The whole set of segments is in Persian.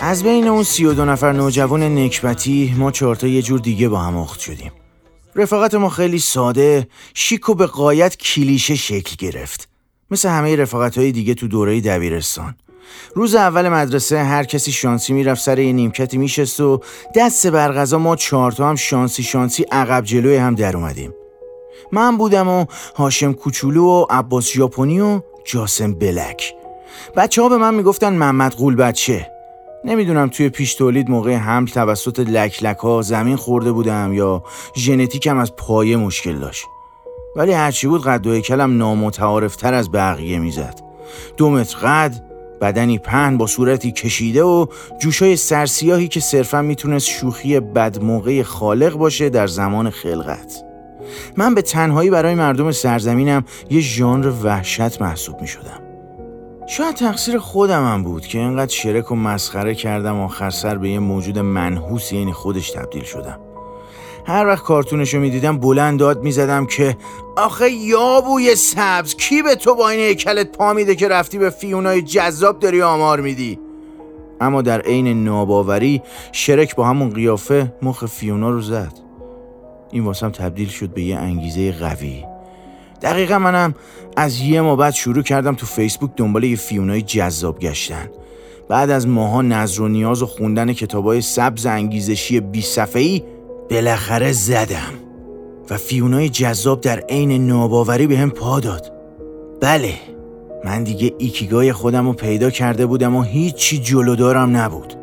از بین اون سی و دو نفر نوجوان نکبتی ما چهارتا یه جور دیگه با هم اخت شدیم. رفاقت ما خیلی ساده شیک و به قایت کلیشه شکل گرفت. مثل همه رفاقت های دیگه تو دوره دبیرستان. روز اول مدرسه هر کسی شانسی می‌رفت سر یه نیمکتی میشست و دست بر غذا ما چهارتا هم شانسی شانسی عقب جلوی هم در اومدیم. من بودم و هاشم کوچولو و عباس ژاپنی و جاسم بلک. بچه ها به من می‌گفتن محمد قول بچه نمی‌دونم توی پیش تولید موقع حمل توسط لک لک ها زمین خورده بودم یا ژنتیکم از پایه مشکل داشت. ولی هرچی بود قد و کلم نامتعارفتر از بقیه می‌زد. دو متر قد بدنی پهن با صورتی کشیده و جوشای سرسیاهی که صرفا می‌تونست شوخی بد موقع خالق باشه در زمان خلقت. من به تنهایی برای مردم سرزمینم یه ژانر وحشت محسوب می شدم. شاید تقصیر خودم هم بود که اینقدر شرک و مسخره کردم آخر سر به یه موجود منحوس یعنی خودش تبدیل شدم. هر وقت کارتونشو می‌دیدم بلند داد می‌زدم که آخه یابوی سبز کی به تو با این هیکلت پا میده که رفتی به فیونای جذاب داری آمار میدی؟ اما در عین ناباوری شرک با همون قیافه مخ فیونا رو زد. این واسم تبدیل شد به یه انگیزه قوی. دقیقا منم از یه ما بعد شروع کردم تو فیسبوک دنبال یه فیونای جذاب گشتن. بعد از ماها نظر و نیاز و خوندن کتابای سبز انگیزشی بی صفحه‌ای بالاخره زدم. و فیونای جذاب در عین ناباوری به هم پا داد. بله من دیگه ایکیگای خودم رو پیدا کرده بودم و هیچی جلودارم نبود.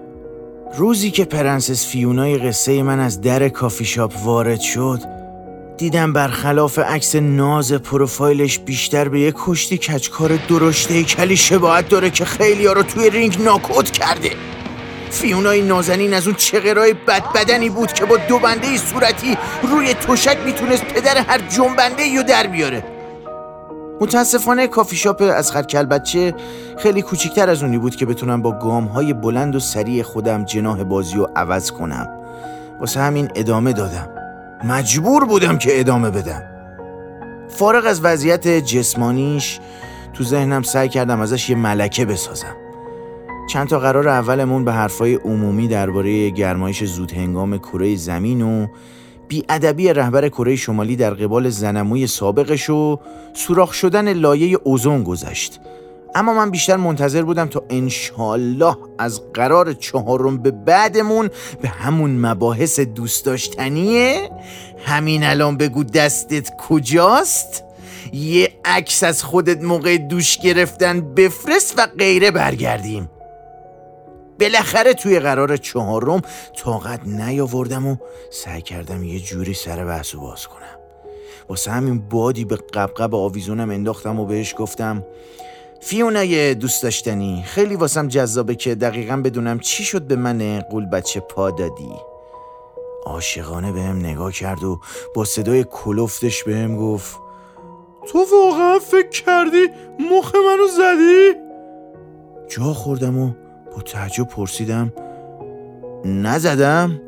روزی که پرنسس فیونای قصه من از در کافی شاپ وارد شد دیدم برخلاف عکس ناز پروفایلش بیشتر به یک کشتی کچکار درشته کلی شباهت داره که خیلی ها رو توی رینگ ناکوت کرده. فیونای نازنین از اون چغرای بدبدنی بود که با دو بنده صورتی روی تشک می‌تونست پدر هر جنبنده رو در بیاره. متاسفانه کافی شاپ از خرکل بچه خیلی کوچیکتر از اونی بود که بتونم با گام های بلند و سریع خودم جناه بازی رو عوض کنم. واسه همین ادامه دادم. مجبور بودم که ادامه بدم. فارغ از وضعیت جسمانیش تو ذهنم سعی کردم ازش یه ملکه بسازم. چند تا قرار اولمون به حرفای عمومی درباره گرمایش زود هنگام کره زمین و بیادبی رهبر کره شمالی در قبال زنموی سابقش و سوراخ شدن لایه اوزون گذشت. اما من بیشتر منتظر بودم تا انشالله از قرار چهارم به بعدمون به همون مباحث دوست داشتنیه. همین الان بگو دستت کجاست؟ یه عکس از خودت موقع دوش گرفتن بفرست و غیره برگردیم. بالاخره توی قرار چهارم طاقت نیاوردم و سعی کردم یه جوری سر بحث باز کنم. واسه همین بادی به قبقب آویزونم انداختم و بهش گفتم فیونای دوست داشتنی. خیلی واسم جذابه که دقیقا بدونم چی شد به من قول بچه پا دادی. عاشقانه بهم نگاه کرد و با صدای کلفتش بهم گفت تو واقعا فکر کردی مخ منو زدی؟ جا خوردم و با تعجب پرسیدم نزدم؟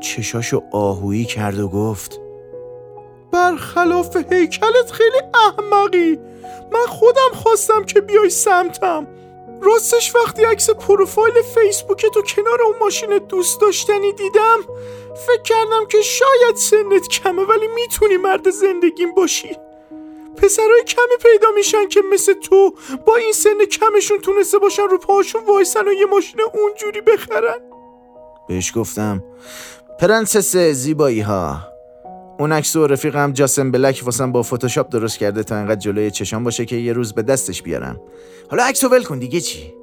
چشاشو آهویی کرد و گفت برخلاف هیکلت خیلی احمقی. من خودم خواستم که بیای سمتم. راستش وقتی عکس پروفایل فیسبوک تو کنار اون ماشین دوست داشتنی دیدم فکر کردم که شاید سنت کمه ولی می‌تونی مرد زندگیم باشی. پسرای کمی پیدا میشن که مثل تو با این سن کمشون تونسته باشن رو پاهاشون وایسن و یه ماشین اونجوری بخرن. بهش گفتم پرنسس زیبایی ها اون عکس و رفیقم جاسم بلک واسم با فتوشاپ درست کرده تا انقدر جلوی چشام باشه که یه روز به دستش بیارم. حالا عکس ول کن دیگه چی؟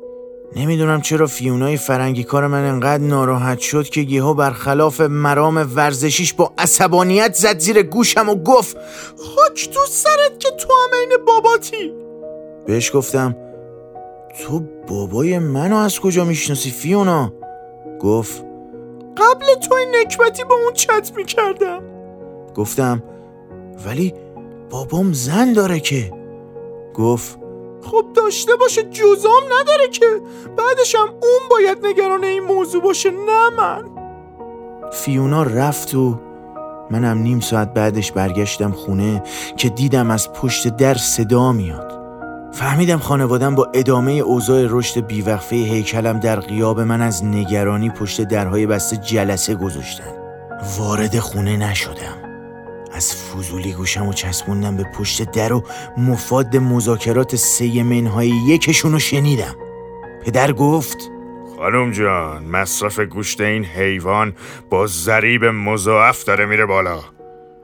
نمی‌دونم چرا فیونای فرنگی کار من انقدر ناراحت شد که یهو برخلاف مرام ورزشیش با عصبانیت زد زیر گوشم و گفت خاک تو سرت که تو هم این باباتی. بهش گفتم تو بابای منو از کجا می‌شناسی فیونا؟ گفت قبل تو این نکبتی با اون چت می‌کردم. گفتم ولی بابام زن داره که. گفت خب داشته باشه جزام نداره که. بعدش هم اون باید نگران این موضوع باشه نه من. فیونا رفت و منم نیم ساعت بعدش برگشتم خونه که دیدم از پشت در صدا میاد. فهمیدم خانوادم با ادامه اوضاع رشد بیوقفه هیکلم در قیاب من از نگرانی پشت درهای بسته جلسه گذاشتن. وارد خونه نشدم. از فضولی گوشم و چسبوندم به پشت در و مفاد مذاکرات سه منهای یکشون رو شنیدم. پدر گفت خانم جان مصرف گوشت این حیوان با ضریب مضاعف داره میره بالا.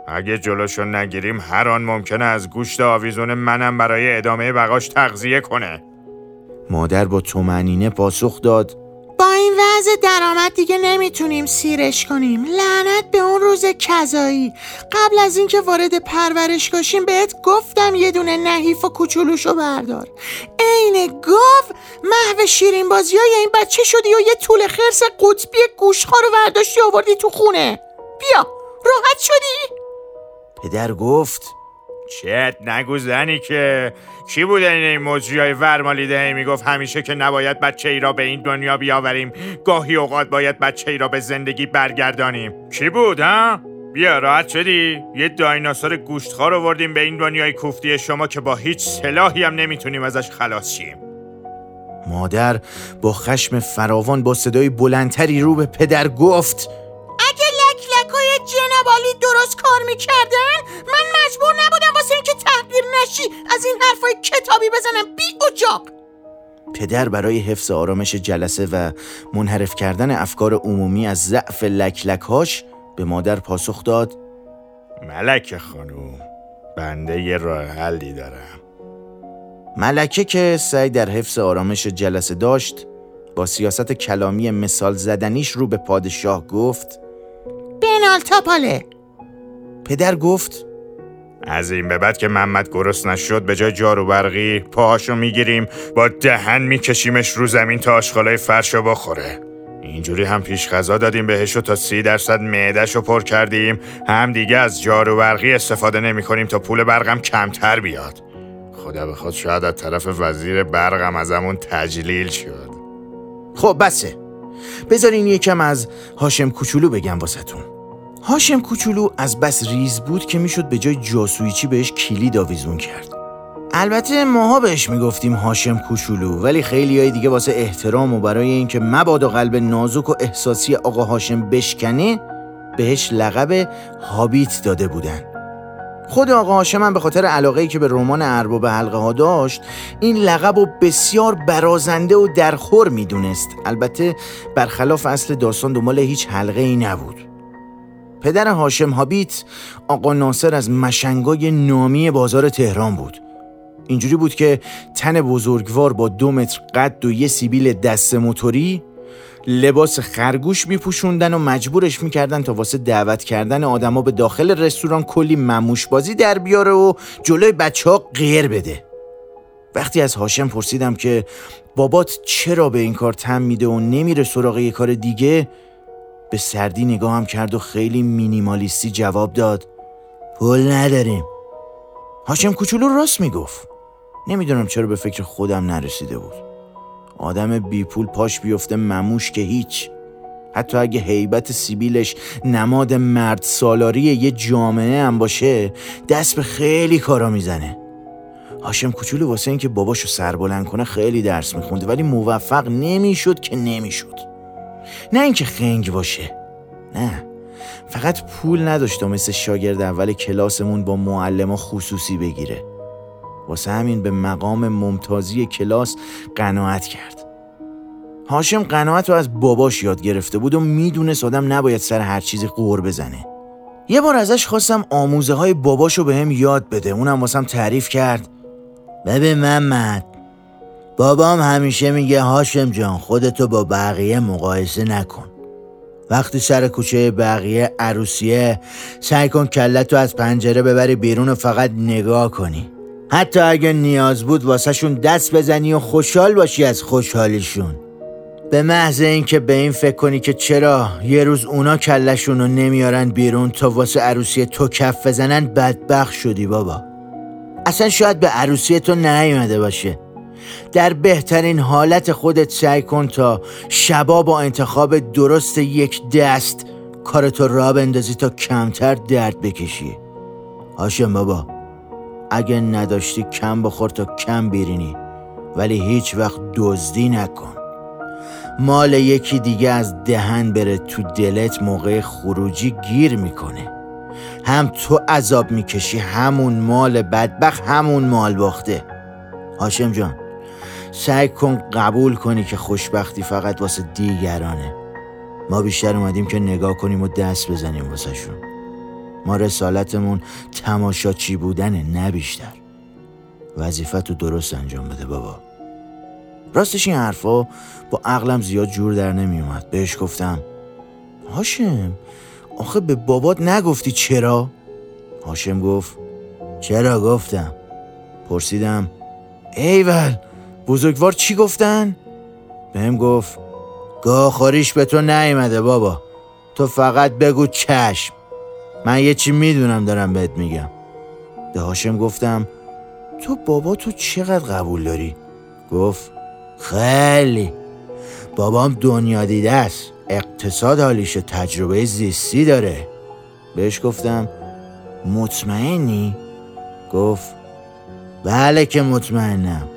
اگه جلوشو نگیریم هر آن ممکنه از گوشت آویزون منم برای ادامه بقاش تغذیه کنه. مادر با تومنینه پاسخ داد. این وضع درآمد دیگه نمی‌تونیم سیرش کنیم. لعنت به اون روز کذایی. قبل از اینکه وارد پرورش کشیم بهت گفتم یه دونه نحیف و کوچولوشو بردار. عین گاو محو شیرین بازی های این بچه شدی و یه طول خرس قطبی گوشخار رو ورداشتی آوردی تو خونه. بیا راحت شدی؟ پدر گفت چت نگو زنی که. کی بوده این مجری های ورمالیده می‌گفت همیشه که نباید بچه ای را به این دنیا بیاوریم. گاهی اوقات باید بچه ای را به زندگی برگردانیم. کی بود ها؟ بیا راحت شدی؟ یه دایناسور گوشتخوار آوردیم به این دنیای کوفتی شما که با هیچ سلاحی هم نمی‌تونیم ازش خلاص شیم. مادر با خشم فراوان با صدای بلندتری رو به پدر گفت اگه لک لکای جنابالی درست کار می‌کردن نشی از این حرفای کتابی بزنم بی اجاق پدر برای حفظ آرامش جلسه و منحرف کردن افکار عمومی از ضعف لکلکهاش به مادر پاسخ داد ملک خانوم بنده یه راه حلی دارم. ملکه که سعی در حفظ آرامش جلسه داشت با سیاست کلامی مثال زدنیش رو به پادشاه گفت بنال تاپاله پدر گفت از این به بعد که محمد گرست نشد به جای جارو برقی پاهاشو می‌گیریم با دهن میکشیمش رو زمین تا آشغالای فرشو بخوره. اینجوری هم پیش غذا دادیم بهش و تا سی درصد معدهشو پر کردیم. هم دیگه از جارو برقی استفاده نمی کنیم تا پول برقم کمتر بیاد. خدا به خود شاید از طرف وزیر برقم ازمون تجلیل شد. خب بسه. بذارین یکم از هاشم کوچولو بگم واسهتون. هاشم کوچولو از بس ریز بود که می‌شد به جای جاسویچی بهش کلید آویزون کرد. البته ماها بهش می‌گفتیم هاشم کوچولو ولی خیلی های دیگه واسه احترام و برای اینکه مبادا قلب نازک و احساسی آقا هاشم بشکنه بهش لقب هابیت داده بودن. خود آقا هاشم هم به خاطر علاقه که به رمان ارباب حلقه ها داشت این لقب و بسیار برازنده و درخور می‌دونست. البته برخلاف اصل داستان دنبال هیچ حلقه ای نبود. پدر هاشم هابیت آقا ناصر از مشنگای نامی بازار تهران بود. اینجوری بود که تن بزرگوار با دو متر قد و یه سیبیل دست موتوری لباس خرگوش میپوشوندن و مجبورش می‌کردن تا واسه دعوت کردن آدما به داخل رستوران کلی مموش بازی در بیاره و جلوی بچه ها غیر بده. وقتی از هاشم پرسیدم که بابات چرا به این کار تم میده و نمیره سراغ یه کار دیگه به سردی نگاهم کرد و خیلی مینیمالیستی جواب داد. پول نداریم. هاشم کوچولو راست می‌گفت. نمی‌دونم چرا به فکر خودم نرسیده بود. آدم بی پول پاش بیفته مموش که هیچ. حتی اگه هیبت سیبیلش نماد مرد سالاری یه جامعه هم باشه دست به خیلی کارا می‌زنه. هاشم کوچولو واسه اینکه باباشو سربلند کنه خیلی درس میخونده ولی موفق نمی‌شد که نمی‌شد. نه اینکه خنگ باشه. نه. فقط پول نداشت و مثل شاگرد اول کلاسمون با معلم خصوصی بگیره. واسه همین به مقام ممتازی کلاس قناعت کرد. هاشم قناعت رو از باباش یاد گرفته بود و می‌دونست آدم نباید سر هر چیزی قور بزنه. یه بار ازش خواستم آموزه های باباش رو به هم یاد بده. اونم واسم تعریف کرد. ببین محمد بابام همیشه میگه هاشم جان خودتو با بقیه مقایسه نکن. وقتی سر کوچه بقیه عروسیه سعی کن کلتو از پنجره ببری بیرون و فقط نگاه کنی. حتی اگه نیاز بود واسهشون دست بزنی و خوشحال باشی از خوشحالیشون. به محض اینکه به این فکر کنی که چرا یه روز اونا کلشون رو نمیارن بیرون تا واسه عروسی تو کف بزنن بدبخ شدی بابا. اصلا شاید به عروسی تو نیومده باشه. در بهترین حالت خودت سعی کن تا شبا با انتخاب درست یک دست کارتو را بندازی تا کمتر درد بکشی. هاشم بابا اگه نداشتی کم بخور تا کم بیرینی ولی هیچ وقت دزدی نکن. مال یکی دیگه از دهن بره تو دلت موقع خروجی گیر می‌کنه. هم تو عذاب می‌کشی همون مال بدبخ همون مال باخته. هاشم جان سعی کن قبول کنی که خوشبختی فقط واسه دیگرانه. ما بیشتر اومدیم که نگاه کنیم و دست بزنیم واسه شون ما رسالتمون تماشاچی بودنه نه بیشتر. وظیفت رو درست انجام بده بابا. راستش این حرفا با عقلم زیاد جور در نمیومد بهش گفتم هاشم آخه به بابات نگفتی چرا؟ هاشم گفت چرا؟ گفتم پرسیدم ایول بزرگوار چی گفتن؟ بهم گفت گاهخوریش به تو نیومده بابا. تو فقط بگو چشم. من یه چی می‌دونم دارم بهت میگم. به هاشم گفتم تو بابا تو چقدر قبول داری؟ گفت خیلی. بابام دنیا دیده است. اقتصاد حالیشه تجربه زیستی داره. بهش گفتم مطمئنی؟ گفت بله که مطمئنم.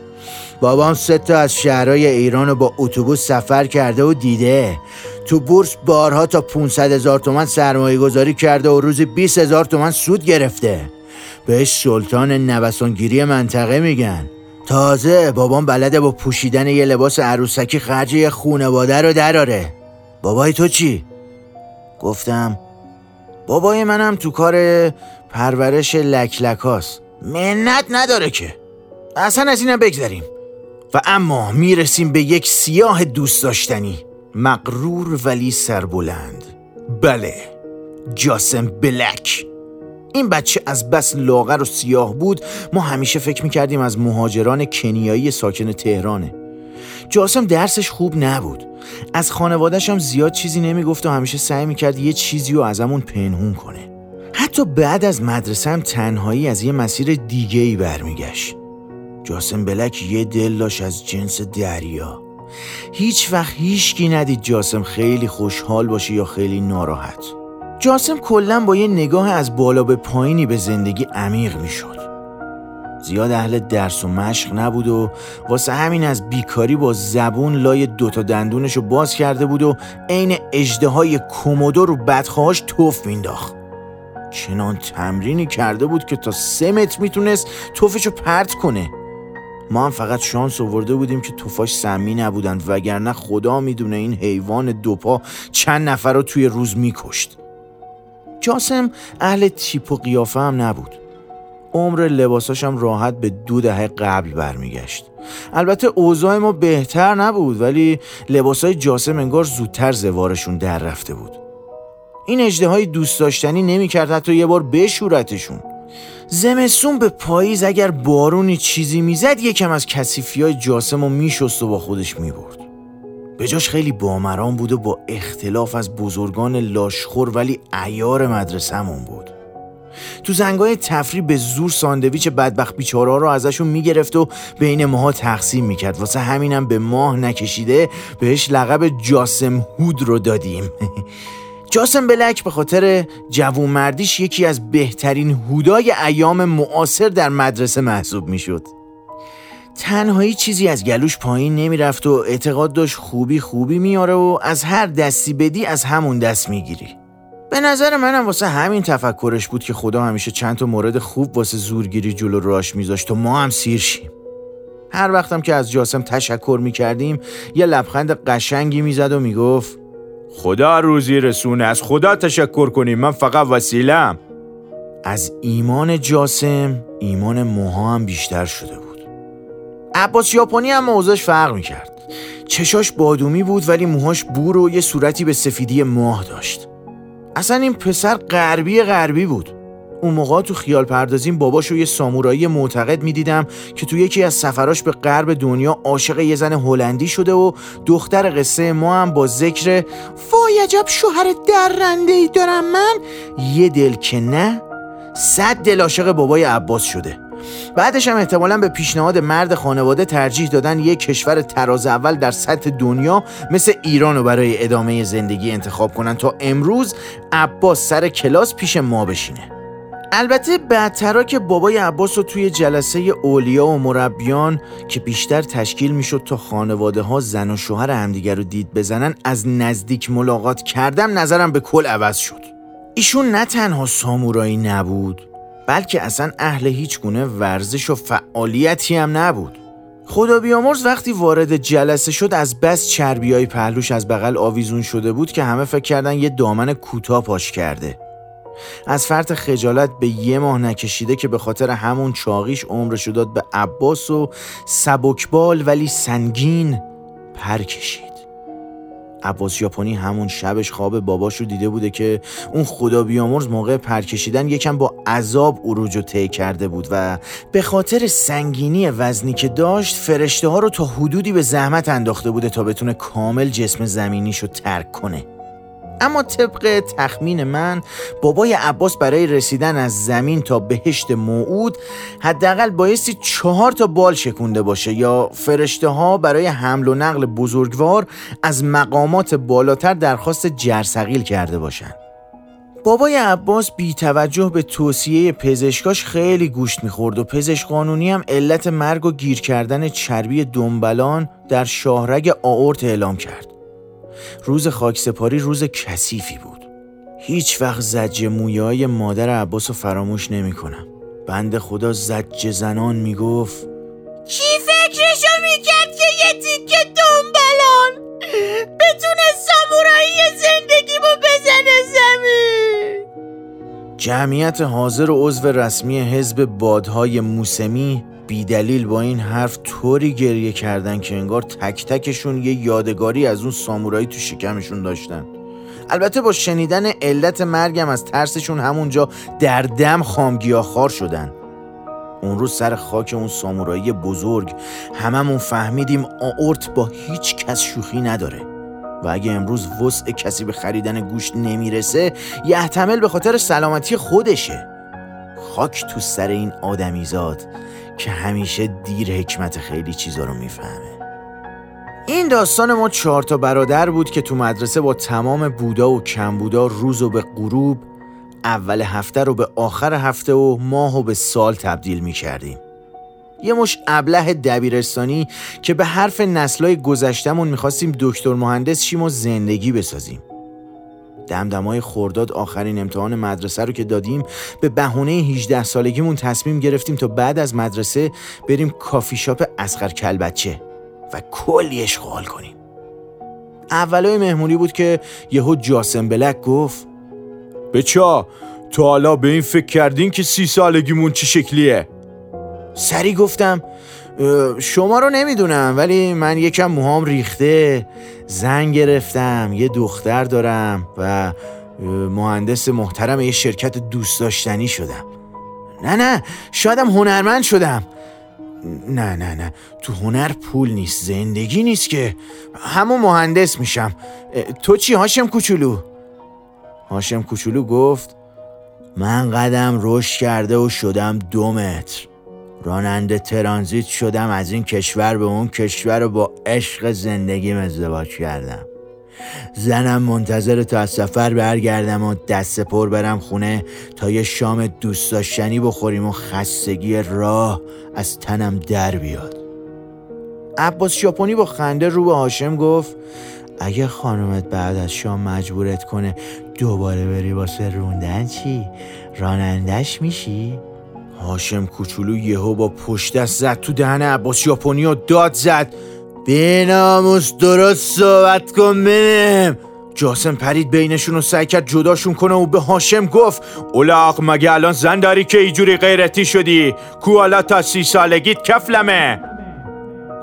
بابام سه تا از شهرهای ایران رو با اتوبوس سفر کرده و دیده. تو بورس بارها تا 500 هزار تومن سرمایه گذاری کرده و روزی 20 هزار تومن سود گرفته. بهش سلطان نوسانگیری منطقه میگن. تازه بابام بلده با پوشیدن یه لباس عروسکی خرج یه خونواده رو دراره. بابای تو چی؟ گفتم بابای منم تو کار پرورش لکلکاست منت نداره که. اصلا از اینم بگذریم. و اما می‌رسیم به یک سیاه دوست داشتنی. مقرور ولی سربلند. بله جاسم بلک. این بچه از بس لاغر و سیاه بود. ما همیشه فکر می‌کردیم از مهاجران کنیایی ساکن تهرانه. جاسم درسش خوب نبود. از خانوادش هم زیاد چیزی نمی‌گفت و همیشه سعی می‌کرد یه چیزی رو ازمون پنهون کنه. حتی بعد از مدرسه هم تنهایی از یه مسیر دیگه ای برمیگشت. جاسم بلک یه دل داشت از جنس دریا. هیچ وقت هیچکی ندید جاسم خیلی خوشحال باشه یا خیلی ناراحت. جاسم کلا با یه نگاه از بالا به پایینی به زندگی عمیق می‌شد. زیاد اهل درس و مشق نبود و واسه همین از بیکاری با زبون لای دوتا دندونشو باز کرده بود و عین اجده های کومودو رو بدخواهاش توف مینداخت چنان تمرینی کرده بود که تا سه متر می‌تونست توفشو پرت کنه. ما هم فقط شانس آورده بودیم که توفاش سمی نبودند وگرنه خدا می‌دونه این حیوان دوپا چند نفر رو توی روز میکشت. جاسم اهل تیپ و قیافه هم نبود. عمر لباساشم راحت به دو دهه قبل برمیگشت. البته اوضاع ما بهتر نبود ولی لباسای جاسم انگار زودتر زوارشون در رفته بود. این اجده های دوست داشتنی نمی‌کرد حتی یه بار بشورتشون. زمستون به پاییز اگر بارونی چیزی می‌زد یکم از کسیفی های جاسم و میشست و با خودش می‌برد. به جاش خیلی بامران بود و با اختلاف از بزرگان لاشخور ولی ایار مدرسهمون بود. تو زنگای تفری به زور ساندویچ بدبخت بیچارا رو ازشون می‌گرفت و بین ماها تقسیم می‌کرد. واسه همینم به ماه نکشیده بهش لقب جاسم هود رو دادیم. جاسم بلک به خاطر جوونمردیش یکی از بهترین هودای ایام معاصر در مدرسه محسوب می‌شد. تنهایی چیزی از گلوش پایین نمی‌رفت و اعتقاد داشت خوبی خوبی میاره و از هر دستی بدی از همون دست می‌گیری. به نظر منم واسه همین تفکرش بود که خدا همیشه چند تا مورد خوب واسه زورگیری جلو راش میذاشت و ما هم سیر شیم. هر وقتم که از جاسم تشکر می‌کردیم یه لبخند قشنگی می‌زد و می‌گفت خدا روزی رسونه از خدا تشکر کنیم. من فقط وسیلم از ایمان جاسم ایمان موها هم بیشتر شده بود. عباس یاپانی هم موضوعش فرق می‌کرد. چشاش بادومی بود ولی موهاش بور و یه صورتی به سفیدی ماه داشت. اصلا این پسر غربی غربی بود. اون موقع تو خیال پردازیم باباشو یه سامورایی معتقد می‌دیدم که تو یکی از سفراش به غرب دنیا عاشق یه زن هلندی شده و دختر قصه ما هم با ذکر وای عجب شوهر درنده ای دارم من. یه دل که نه صد دل عاشق بابای عباس شده. بعدش هم احتمالا به پیشنهاد مرد خانواده ترجیح دادن یک کشور تراز اول در سطح دنیا مثل ایران رو برای ادامه زندگی انتخاب کنن تا امروز عباس سر کلاس پیش ما بشینه. البته بعدترا که بابای عباس رو توی جلسه اولیا و مربیان که بیشتر تشکیل می‌شد تا خانواده ها زن و شوهر همدیگر رو دید بزنن از نزدیک ملاقات کردم نظرم به کل عوض شد. ایشون نه تنها سامورایی نبود بلکه اصلا اهل هیچ گونه ورزش و فعالیتی هم نبود. خدا بیامرز وقتی وارد جلسه شد از بس چربیای پهلوش از بغل آویزون شده بود که همه فکر کردن یه دامن کوتاه پاش کرده. از فرط خجالت به یه ماه نکشیده که به خاطر همون چاقیش عمرشو داد به عباس و سبکبال ولی سنگین پر کشید. عباس یاپونی همون شبش خواب باباش رو دیده بوده که اون خدا بیامرز موقع پرکشیدن یکم با عذاب اروج طی کرده بود و به خاطر سنگینی وزنی که داشت فرشته ها رو تا حدودی به زحمت انداخته بوده تا بتونه کامل جسم زمینیش رو ترک کنه. اما طبق تخمین من بابای عباس برای رسیدن از زمین تا بهشت موعود حداقل بایستی چهار تا بال شکونده باشه یا فرشته ها برای حمل و نقل بزرگوار از مقامات بالاتر درخواست جرسقیل کرده باشند. بابای عباس بی توجه به توصیه پزشکاش خیلی گوشت می‌خورد و پزشک قانونی هم علت مرگ و گیر کردن چربی دنبلان در شاهرگ آورت اعلام کرد. روز خاکسپاری روز کثیفی بود. هیچ وقت زج مویای مادر عباس رو فراموش نمی کنم. بند خدا زج زنان می‌گفت کی فکرشو می‌کرد که یه تیکه دنبالان بتونه سامورایی زندگیمو بزنه زمین؟ جمعیت حاضر و عضو رسمی حزب بادهای موسمی بیدلیل با این حرف طوری گریه کردن که انگار تک تکشون یه یادگاری از اون سامورایی تو شکمشون داشتن. البته با شنیدن علت مرگم از ترسشون همونجا در دم خار شدن. اون روز سر خاک اون سامورایی بزرگ هممون فهمیدیم آورت با هیچ کس شوخی نداره. و اگه امروز وسع کسی به خریدن گوشت نمی‌رسه یحتمل به خاطر سلامتی خودشه. خاک تو سر این آدمیزاد که همیشه دیر حکمت خیلی چیزا رو می‌فهمه این داستان ما چهار تا برادر بود که تو مدرسه با تمام بودا و کم بودا روز و به غروب اول هفته رو به آخر هفته و ماه و به سال تبدیل می کردیم. یه مش ابله دبیرستانی که به حرف نسلای گذشتمون می‌خواستیم دکتر مهندس شیم و زندگی بسازیم. دمدمای خورداد آخرین امتحان مدرسه رو که دادیم به بهونه 18 سالگیمون تصمیم گرفتیم تا بعد از مدرسه بریم کافی شاپ اسخر کلبچه و کلی اشغال کنیم اولای مهمونی بود که یهو جاسم بلک گفت بچا تو حالا به این فکر کردین که سی سالگیمون چه شکلیه؟ سری گفتم شما رو نمی‌دونم ولی من یکم موهام ریخته زن گرفتم یه دختر دارم و مهندس محترم یه شرکت دوست داشتنی شدم. نه نه شایدم هنرمند شدم. نه نه نه تو هنر پول نیست زندگی نیست که. همون مهندس میشم. تو چی هاشم کوچولو؟ هاشم کوچولو گفت من قدم رشد کرده و شدم دو متر. راننده ترانزیت شدم از این کشور به اون کشور رو با عشق زندگیم ازدواج کردم زنم منتظر تا از سفر برگردم و دست پر برم خونه تا یه شام دوست داشتنی بخوریم و خستگی راه از تنم در بیاد عباس شاپونی با خنده رو به هاشم گفت اگه خانومت بعد از شام مجبورت کنه دوباره بری واسه روندن چی؟ رانندش میشی؟ هاشم کوچولو یهو با پشت دست زد تو دهن عباس یاپونی و داد زد. بیناموس درست صحبت کن بینم جاسم پرید بینشون و سعی کرد جداشون کنه و به هاشم گفت اولاق مگه الان زن داری که ایجوری غیرتی شدی؟ کو تا سی سالگیت کفلمه.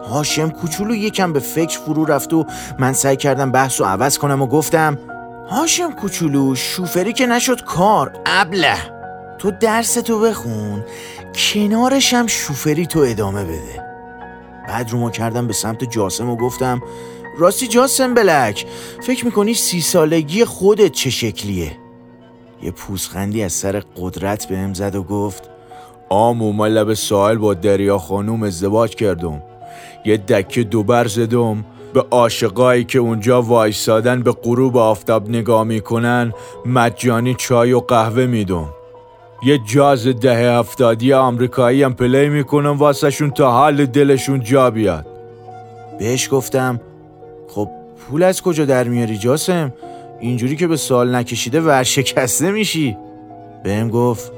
هاشم کوچولو یکم به فکر فرو رفت و من سعی کردم بحث و عوض کنم و گفتم هاشم کوچولو شوفری که نشد کار ابله. تو درس تو بخون کنارش هم شوفری تو ادامه بده. بعد رو ما کردم به سمت جاسم و گفتم راستی جاسم بلک فکر می‌کنی سی سالگی خودت چه شکلیه؟ یه پوزخندی از سر قدرت بهم زد و گفت آمو من لب ساحل با دریا خانوم ازدواج کردم. یه دکه دوبر زدم. به عاشقایی که اونجا وایسادن به غروب آفتاب نگاه می‌کنن مجانی چای و قهوه میدم. یه جاز ده هفتادی آمریکایی هم پلی می‌کنم واسهشون تا حال دلشون جا بیاد بهش گفتم خب پول از کجا در میاری جاسم اینجوری که به سال نکشیده ورشکسته میشی بهم گفت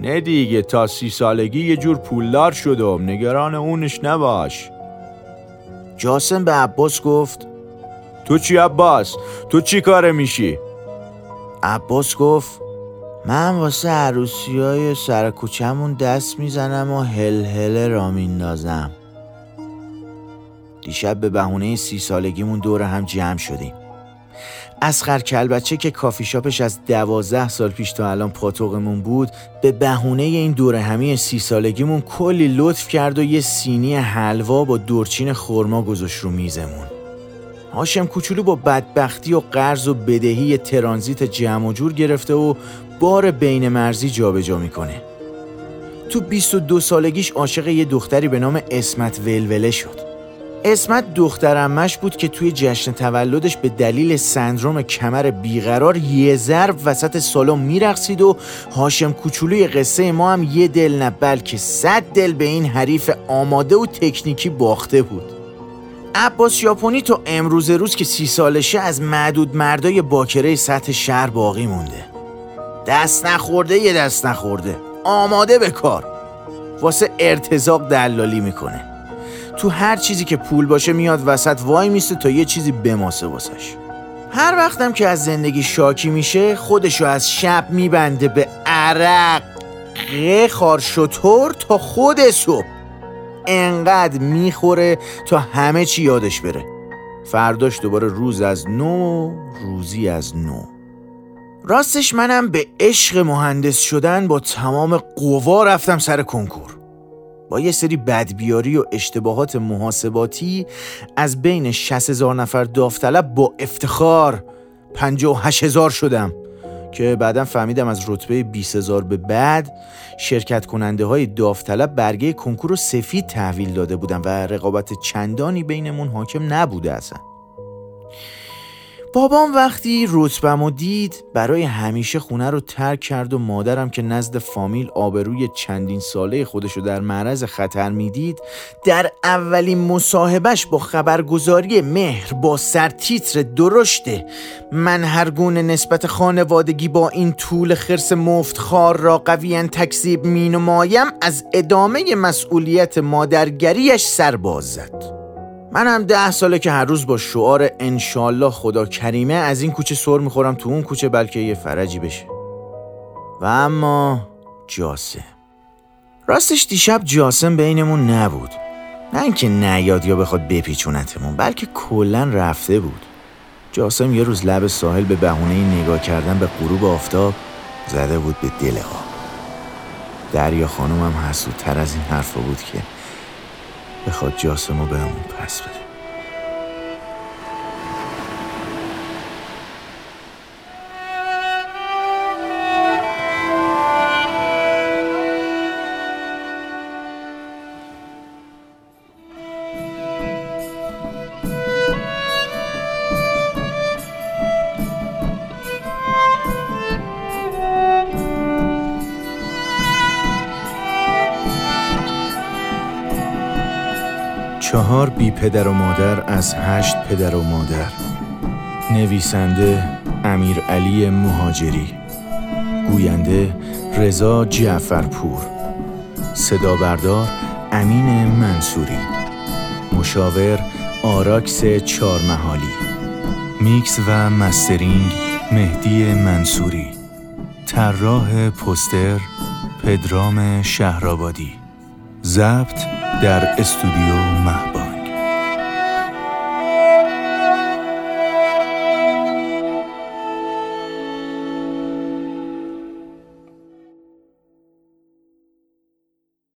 نه دیگه تا سی سالگی یه جور پولدار شدم نگران اونش نباش جاسم به عباس گفت تو چی عباس؟ تو چی کاره میشی؟ عباس گفت من واسه عروسی های سر کوچمون دست می‌زنم و هل هل را میندازم. دیشب به بهونه سی سالگیمون دور هم جمع شدیم. اسخر کلبچه که کافی شاپش از دوازده سال پیش تا الان پاتوقمون بود به بهونه این دور همی سی سالگیمون کلی لطف کرد و یه سینی حلوا با دورچین خورما گذاشت رو میزمون. هاشم کوچولو با بدبختی و قرض و بدهی ترانزیت جمع و جور گرفته و بار بین مرزی جابجا می‌کنه. تو 22 سالگیش عاشق یه دختری به نام اسمت ولوله شد. اسمت دخترمش بود که توی جشن تولدش به دلیل سندروم کمر بیقرار یه ضرب وسط سالن میرقصید و هاشم کوچولوی قصه ما هم یه دل نه بلکه صد دل به این حریف آماده و تکنیکی باخته بود. عباس یاپونی تو امروز روز که سی سالشه از معدود مردای باکره سطح شهر باقی مونده. دست نخورده یه دست نخورده. آماده به کار. واسه ارتزاق دلالی می‌کنه. تو هر چیزی که پول باشه میاد وسط وای میسته تا یه چیزی بماسه واسش. هر وقتم که از زندگی شاکی میشه خودشو از شب میبنده به عرق. خار شطور تا خود صبح. انقدر می‌خوره تا همه چی یادش بره. فرداش دوباره روز از نو روزی از نو. راستش منم به عشق مهندس شدن با تمام قوا رفتم سر کنکور. با یه سری بدبیاری و اشتباهات محاسباتی از بین 60 هزار نفر داوطلب با افتخار 58 هزار شدم که بعدا فهمیدم از رتبه 20 هزار به بعد شرکت کننده های داوطلب برگه کنکور رو سفید تحویل داده بودن و رقابت چندانی بینمون حاکم نبوده اصلا. بابام وقتی رتبم دید برای همیشه خونه رو ترک کرد و مادرم که نزد فامیل آبروی چندین ساله خودشو در معرض خطر می‌دید در اولین مصاحبش با خبرگزاری مهر با سرتیتر درشته من هر گونه نسبت خانوادگی با این طول خرس مفتخار را قویا تکذیب مینمایم از ادامه مسئولیت مادرگریش سرباز زد منم ده ساله که هر روز با شعار انشالله خدا کریمه از این کوچه سر می‌خورم تو اون کوچه بلکه یه فرجی بشه. و اما جاسم. راستش دیشب جاسم بینمون نبود. نه اینکه نیاد یا بخواد بپیچونتمون بلکه کلا رفته بود. جاسم یه روز لب ساحل به بهونه نگاه کردن به غروب آفتاب زده بود به دل ها دریا خانوم هم حسودتر از این حرفا بود که بخواد جاسمو بهمون پس بده. چهار بی پدر و مادر از هشت پدر و مادر. نویسنده امیر علی مهاجری. گوینده رضا جعفرپور. صدا بردار امین منصوری. مشاور آراکس چارمحالی میکس و مسترینگ مهدی منصوری. طراح پوستر پدرام شهرآبادی. ضبط در استودیو محبا